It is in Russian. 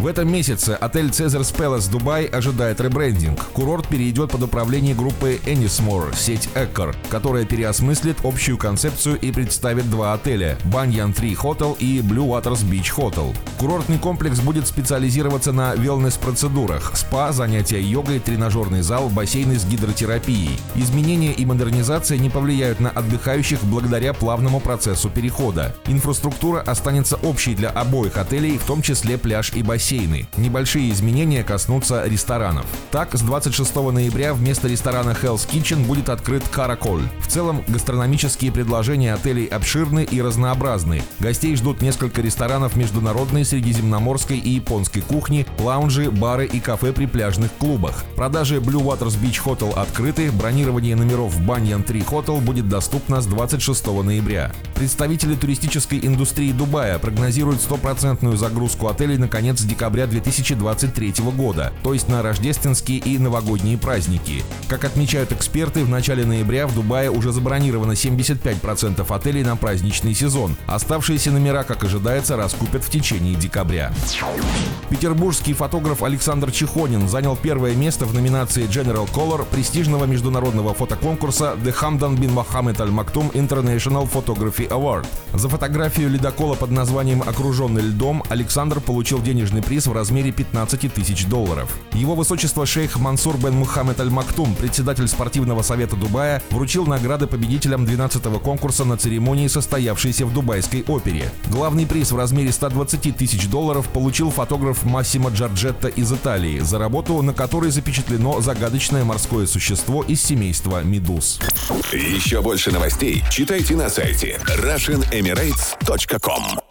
В этом месяце отель Caesars Palace Дубай ожидает ребрендинг. Курорт перейдет под управление группы Ennismore, сеть Эккор, которая переосмыслит общую концепцию и представит два отеля – Banyan Tree Hotel и Blue Waters Beach Hotel. Курортный комплекс будет специализироваться на велнес-процедурах – спа, занятия йогой, тренажерный зал, бассейны с гидротерапией. Изменения и модернизация не повлияют на отдыхающих благодаря плавному процессу перехода. Инфраструктура останется общей для обоих отелей, в том числе пляж и бассейн бассейны. Небольшие изменения коснутся ресторанов. Так, с 26 ноября вместо ресторана Hell's Kitchen будет открыт Караколь. В целом, гастрономические предложения отелей обширны и разнообразны. Гостей ждут несколько ресторанов международной, средиземноморской и японской кухни, лаунжи, бары и кафе при пляжных клубах. Продажи Blue Waters Beach Hotel открыты, бронирование номеров в Banyan 3 Hotel будет доступно с 26 ноября. Представители туристической индустрии Дубая прогнозируют стопроцентную загрузку отелей на конец декабря декабря 2023 года, то есть на рождественские и новогодние праздники. Как отмечают эксперты, в начале ноября в Дубае уже забронировано 75% отелей на праздничный сезон. Оставшиеся номера, как ожидается, раскупят в течение декабря. Петербургский фотограф Александр Чехонин занял первое место в номинации General Color престижного международного фотоконкурса The Hamdan bin Mohammed Al Maktoum International Photography Award. За фотографию ледокола под названием «Окруженный льдом» Александр получил денежный приз в размере 15 тысяч долларов. Его высочество шейх Мансур бен Мухаммед Аль-Мактум, председатель спортивного совета Дубая, вручил награды победителям 12-го конкурса на церемонии, состоявшейся в Дубайской опере. Главный приз в размере 120 тысяч долларов получил фотограф Массимо Джорджетто из Италии, за работу, на которой запечатлено загадочное морское существо из семейства медуз. Еще больше новостей читайте на сайте RussianEmirates.com